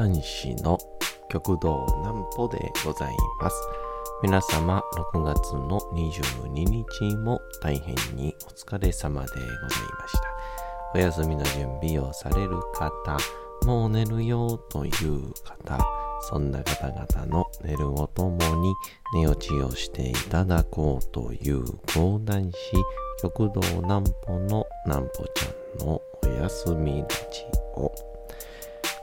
横断市の極道南歩でございます。皆様、6月の22日も大変にお疲れ様でございました。お休みの準備をされる方、もう寝るよという方、そんな方々の寝るをともに寝落ちをしていただこうという講談師極道南歩の南歩ちゃんのお休みラジオ。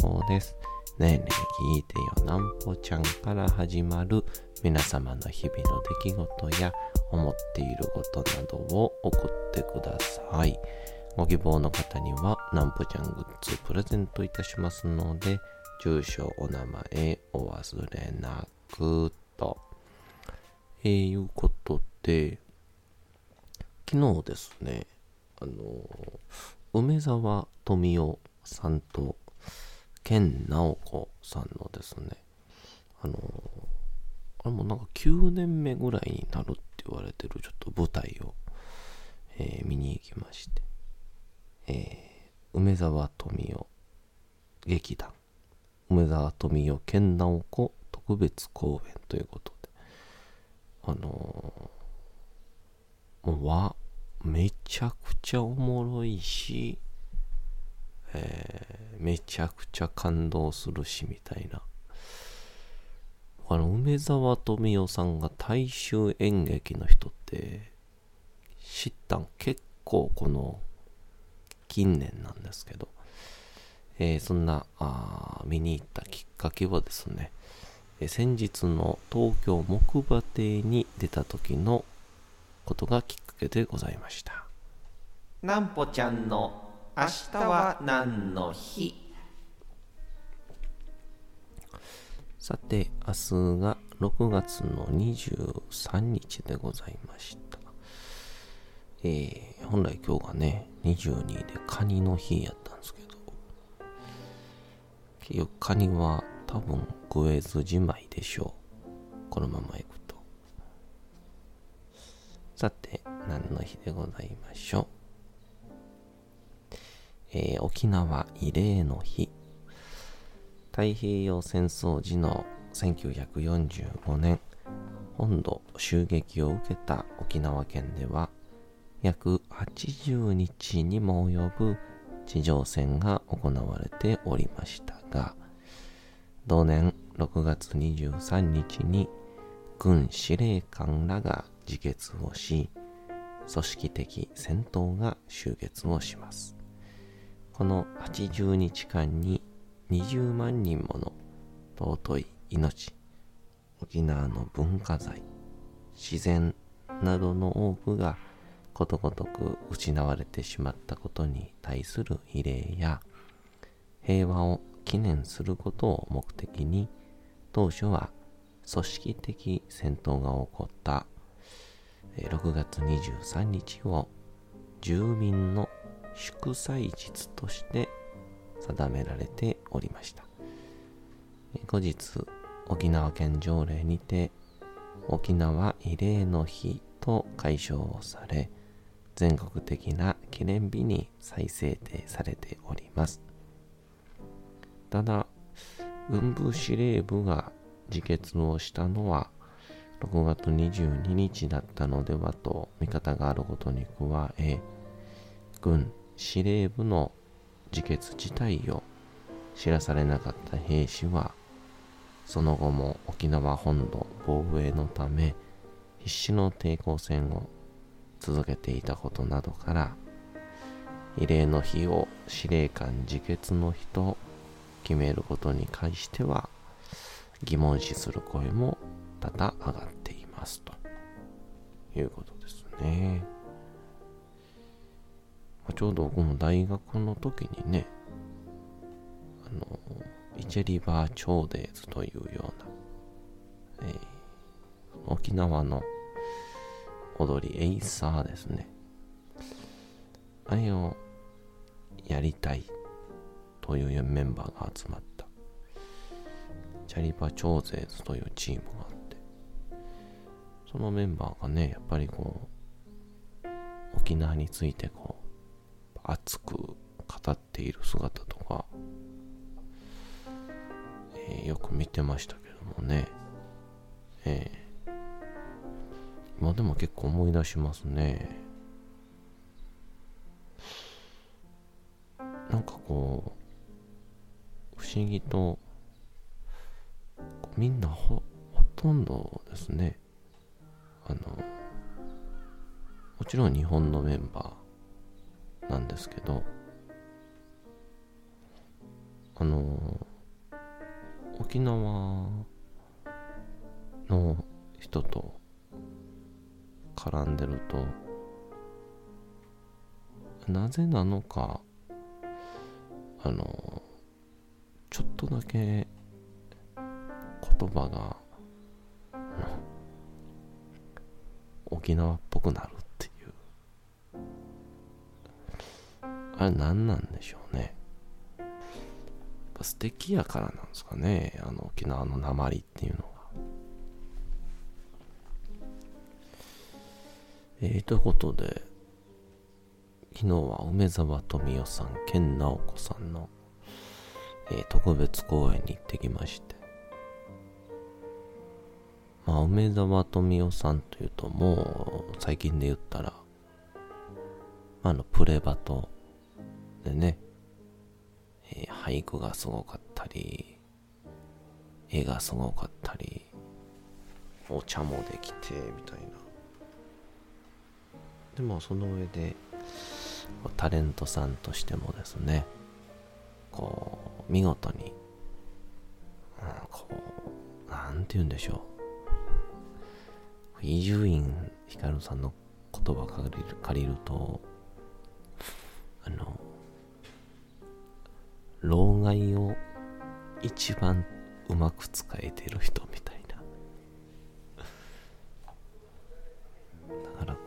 構です。ねえねえ聞いてよなんぽちゃんから始まる皆様の日々の出来事や思っていることなどを送ってください。ご希望の方にはなんぽちゃんグッズプレゼントいたしますので、住所、お名前お忘れなくと。えー、いうことで、昨日ですね、あの、梅沢富美男さんと、健直子さんのですね、あの、あれもなんか9年目ぐらいになるって言われてるちょっと舞台を、えー見に行きまして、えー梅沢富美男劇団、梅沢富美男健直子特別公演ということで、あのーもうわ、めちゃくちゃおもろいし、えーめちゃくちゃ感動するしみたいな。あの、梅沢富美男さんが大衆演劇の人って、知ったん結構この近年なんですけど、えーそんなあ見に行ったきっかけはですね、えー先日の東京木馬亭に出た時のことがきっかけでございました。なんぽちゃんの明日は何の日？さて、明日が6月の23日でございました。えー、本来今日がね、22でカニの日やったんですけど、結局カニは多分食えずじまいでしょう。このまま行くと。さて、何の日でございましょう？えー沖縄慰霊の日。太平洋戦争時の1945年、本土襲撃を受けた沖縄県では、約80日にも及ぶ地上戦が行われておりましたが、同年6月23日に軍司令官らが自決をし、組織的戦闘が終結をします。この80日間に20万人もの尊い命、沖縄の文化財、自然などの多くがことごとく失われてしまったことに対する慰霊や平和を記念することを目的に当初は組織的戦闘が起こった6月23日を住民の祝祭日として定められておりました。後日、沖縄県条例にて沖縄慰霊の日と解消をされ、全国的な記念日に再制定されております。ただ、軍部司令部が自決をしたのは6月22日だったのではと見方があることに加え、軍司令部の自決自体を知らされなかった兵士は、その後も沖縄本土防衛のため必死の抵抗戦を続けていたことなどから、慰霊の日を司令官自決の日と決めることに関しては疑問視する声も多々上がっていますということですね。まあちょうど僕も大学の時にね、あのイチェリバーチョーデーズというような、えー、沖縄の踊りエイサーですね。あれをやりたいというメンバーが集まった。チャリパチョーゼーズというチームがあって。そのメンバーがねやっぱりこう沖縄についてこう熱く語っている姿とか、えー、よく見てましたけどもね。えー、今でも結構思い出しますね。なんかこう、不思議と、みんなほ、ほとんどですね、あの、もちろん日本のメンバーなんですけど、あの、沖縄の人と絡んでると、なぜなのかあのちょっとだけ言葉が沖縄っぽくなるあれ何なんでしょうね。素敵やからなんですかね。あの沖縄の鉛っていうのがえー、ということで昨日は梅沢富美男さん、健直子さんの、えー、特別公演に行ってきまして。まあ、梅沢富美男さんというと、もう最近で言ったら、あの、プレバトね、えー、俳句がすごかったり、絵がすごかったり、お茶もできて、みたいな。でもその上で、タレントさんとしてもですねこう見事に、うん、こうなんて言うんでしょう伊集院光さんの言葉借りる借りるとあの老害を一番うまく使えてる人みたいなだからこ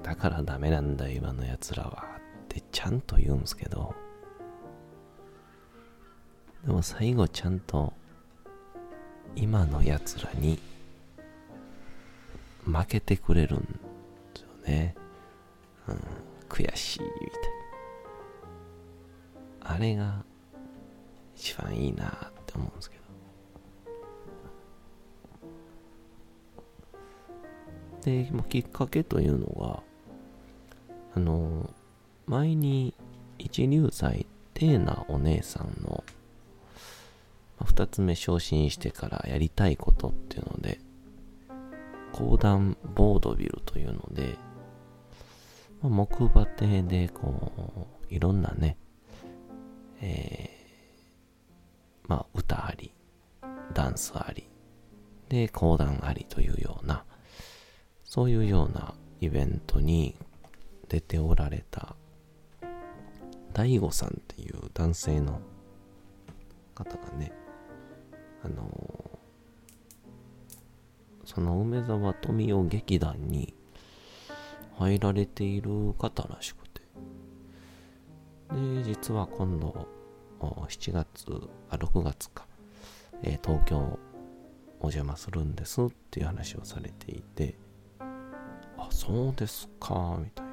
うだからダメなんだ今のやつらはってちゃんと言うんすけど、でも最後ちゃんと今の奴らに負けてくれるんですよね。うん、悔しいみたいな。あれが一番いいなって思うんですけど。で、もきっかけというのが、あの、前に一流祭テーナお姉さんの二つ目昇進してからやりたいことっていうので講談ボードビルというので、まあ、木馬亭でこういろんなねえー、まあ歌ありダンスありで講談ありというようなそういうようなイベントに出ておられた大悟さんっていう男性の方がね、あの、その梅沢富美男劇団に入られている方らしくて、で、実は今度、7月、あ、6月か、えー、東京お邪魔するんですっていう話をされていて、あ、そうですか、みたいな。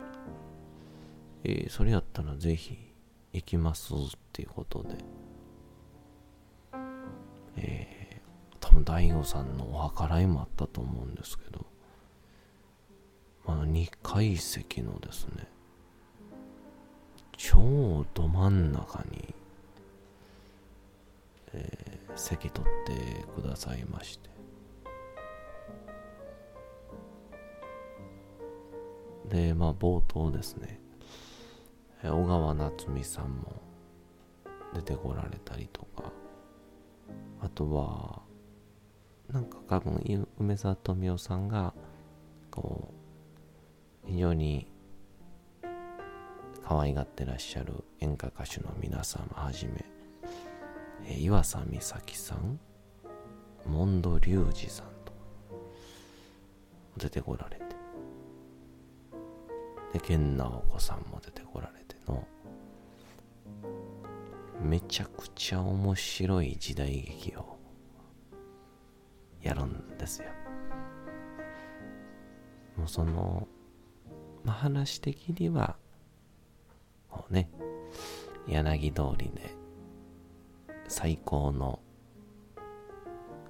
えー、それやったらぜひ行きますっていうことで、えー、多分大悟さんのお計らいもあったと思うんですけど、まあ、2階席のですね、超ど真ん中に、えー、席取ってくださいまして、で、まあ冒頭ですね、小川夏美さんも出てこられたりとか。あとはなんか多分梅沢富美男さんがこう非常に可愛がってらっしゃる演歌歌手の皆様はじめ岩佐美咲さん、モンドリュウジさんと。出てこられて、で、健直子さんも出てこられての、めちゃくちゃ面白い時代劇をやるんですよ。もうその、まあ、話的には、もうね、柳通りで最高の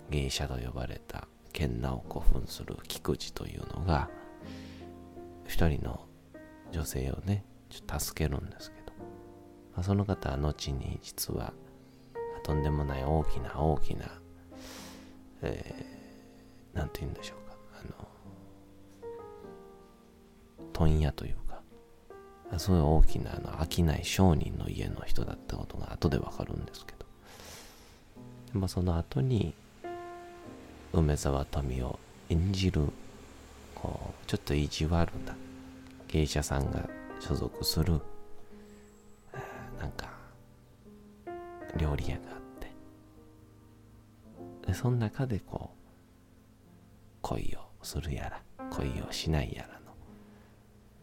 芸者と呼ばれた健直子扮する菊池というのが一人の女性をねちょっと助けるんですけど、まあ、その方は後に実はとんでもない大きな大きなえー、て言うんでしょうか。あの問屋というか。すごいう大きなあの飽きない商人の家の人だったことが後でわかるんですけど。でもその後に梅沢富美を演じるこうちょっと意地悪な芸者さんが所属するなんか料理屋があって。でその中でこう恋をするやら恋をしないやらの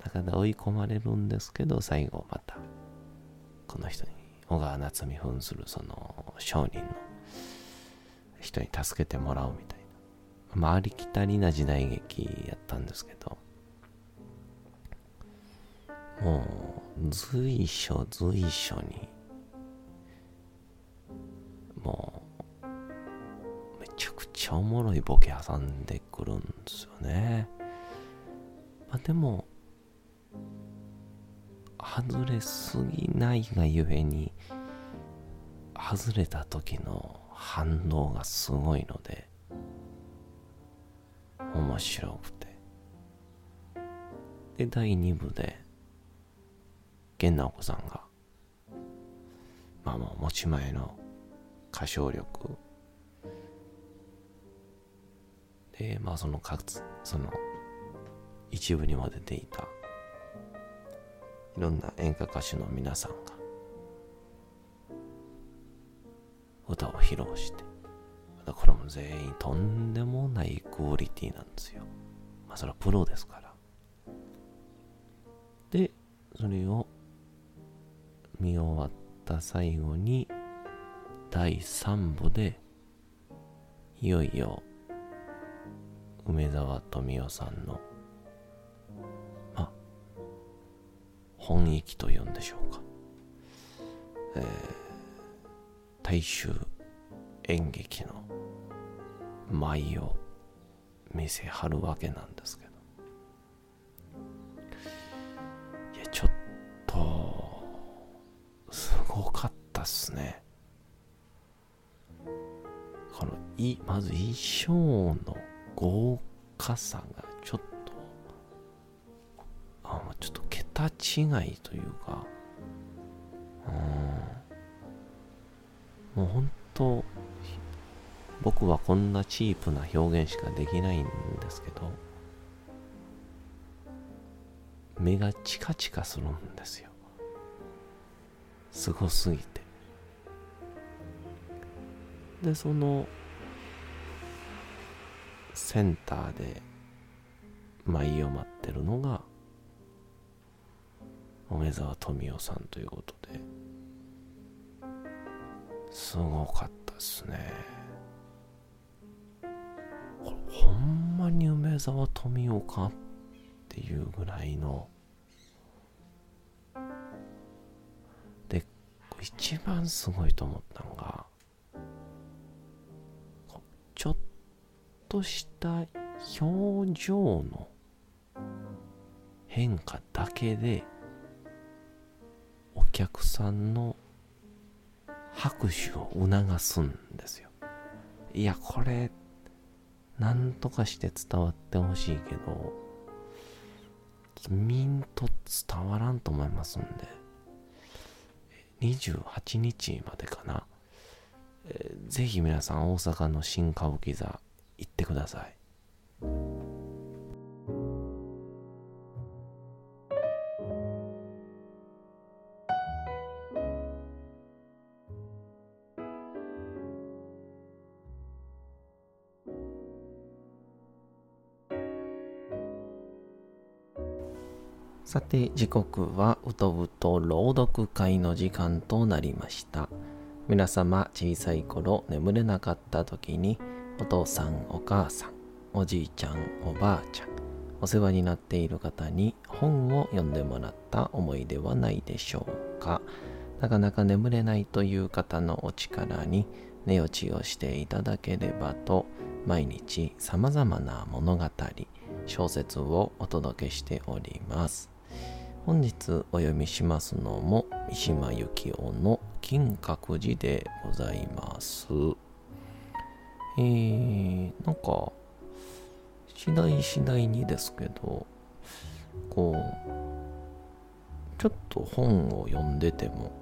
中で追い込まれるんですけど最後またこの人に小川夏美扮するその商人の人に助けてもらうみたいな。まあありきたりな時代劇やったんですけど。もう随所随所にもうめちゃくちゃおもろいボケ挟んでくるんですよね。まあでも外れすぎないがゆえに外れた時の反応がすごいので面白くて。で第2部で源直子さんがまあもう持ち前の歌唱力。でまあそのかつその一部にも出ていたいろんな演歌歌手の皆さんが歌を披露して。これも全員とんでもないクオリティなんですよ。まあそれはプロですから。でそれを見終わった最後に第3部でいよいよ梅沢富美男さんのまあ本域というんでしょうか、えー、大衆演劇の舞を見せはるわけなんですけど。いやちょっとすごかったっすね。このいまず衣装の豪華さがちょっとあちょっと桁違いというか。もう本当僕はこんなチープな表現しかできないんですけど目がチカチカするんですよ。すごすぎて。でそのセンターで舞を待ってるのが梅沢富美男さんということで。すごかったですね。これほんまに梅沢富美男かっていうぐらいの。で一番すごいと思ったのがちょっとした表情の変化だけでお客さんの拍手を促すんですよ。いやこれなんとかして伝わってほしいけどみんと伝わらんと思いますんで。28日までかな、えー、ぜひ皆さん大阪の新歌舞伎座行ってください。さて時刻はうとうと朗読会の時間となりました。皆様小さい頃眠れなかった時にお父さんお母さんおじいちゃんおばあちゃんお世話になっている方に本を読んでもらった思いではないでしょうか。なかなか眠れないという方のお力に寝落ちをしていただければと毎日様々な物語小説をお届けしております。本日お読みしますのも三島由紀夫の金閣寺でございます。えー、なんか次第次第にですけどこうちょっと本を読んでても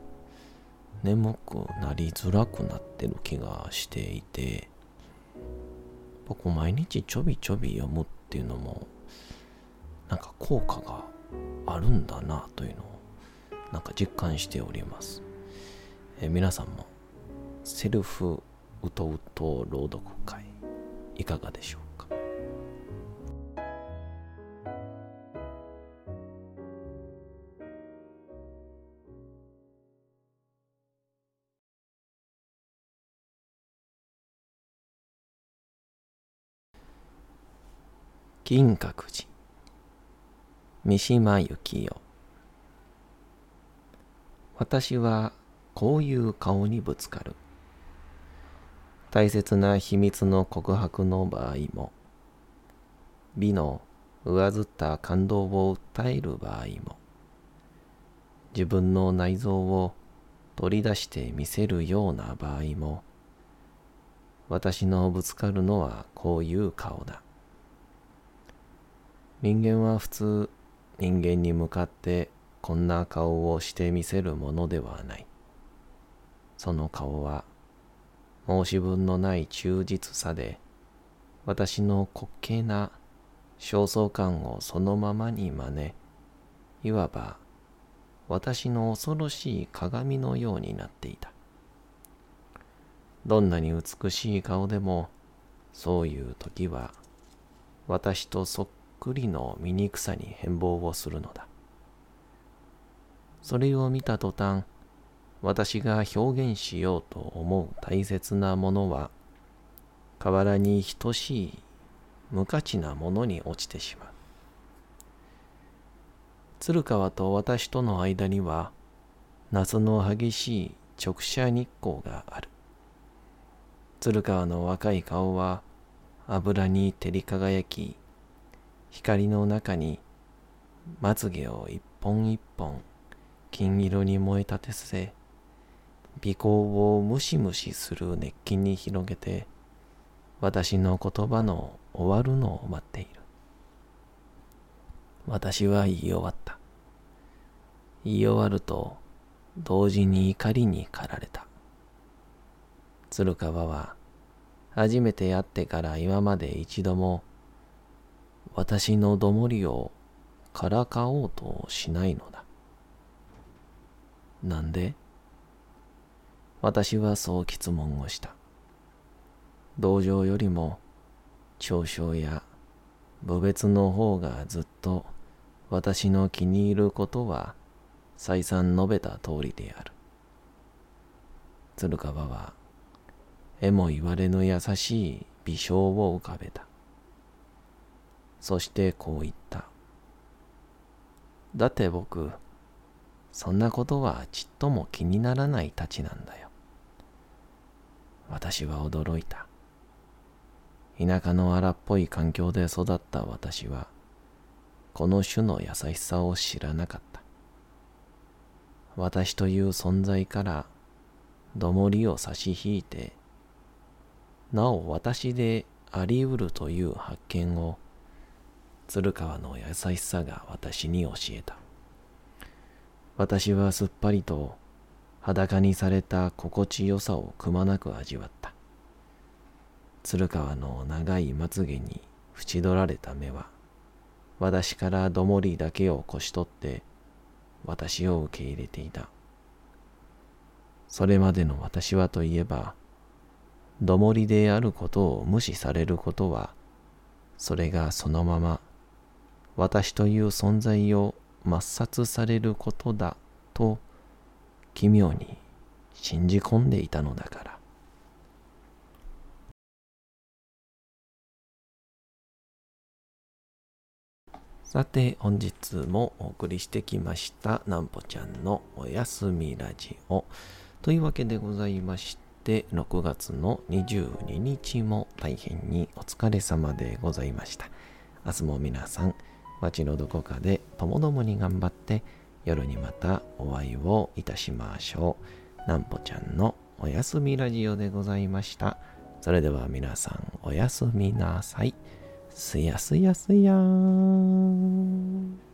眠くなりづらくなってる気がしていて僕毎日ちょびちょび読むっていうのもなんか効果があるんだなというのをなんか実感しております、え皆さんもセルフうとうと朗読会いかがでしょう金閣寺。三島由紀夫。私はこういう顔にぶつかる。大切な秘密の告白の場合も美の上ずった感動を訴える場合も自分の内臓を取り出して見せるような場合も私のぶつかるのはこういう顔だ。人間は普通人間に向かってこんな顔をしてみせるものではない。その顔は申し分のない忠実さで私の滑稽な焦燥感をそのままに真似、いわば私の恐ろしい鏡のようになっていた。どんなに美しい顔でもそういう時は私とそっくりの醜さに変貌をするのだ。それを見た途端、私が表現しようと思う大切なものは、河原に等しい無価値なものに落ちてしまう。鶴川と私との間には、夏の激しい直射日光がある。鶴川の若い顔は油に照り輝き、光の中にまつげを一本一本金色に燃え立てせ、鼻孔をムシムシする熱気に広げて、私の言葉の終わるのを待っている。私は言い終わった。言い終わると、同時に怒りに駆られた。鶴川は、初めて会ってから今まで一度も私のどもりをからかおうとしないのだ。なんで？私はそう質問をした。同情よりも嘲笑や侮蔑の方がずっと私の気に入ることは再三述べた通りである。鶴川は、えも言われぬ優しい微笑を浮かべた。そしてこう言った。だって僕、そんなことはちっとも気にならないたちなんだよ。私は驚いた。田舎の荒っぽい環境で育った私は、この種の優しさを知らなかった。私という存在から、どもりを差し引いて、なお私であり得るという発見を鶴川の優しさが私に教えた。私はすっぱりと裸にされた心地よさをくまなく味わった。鶴川の長いまつげに縁取られた目は、私からどもりだけをこし取って私を受け入れていた。それまでの私はといえば、どもりであることを無視されることは、それがそのまま私という存在を抹殺されることだと奇妙に信じ込んでいたのだから。さて、本日もお送りしてきました、なんぽちゃんのおやすみラジオ。というわけでございまして、6月の22日も大変にお疲れ様でございました。明日も皆さん、街のどこかでともどもに頑張って、夜にまたお会いをいたしましょう。なんぽちゃんのおやすみラジオでございました。それでは皆さんおやすみなさい。すやすやすやーん。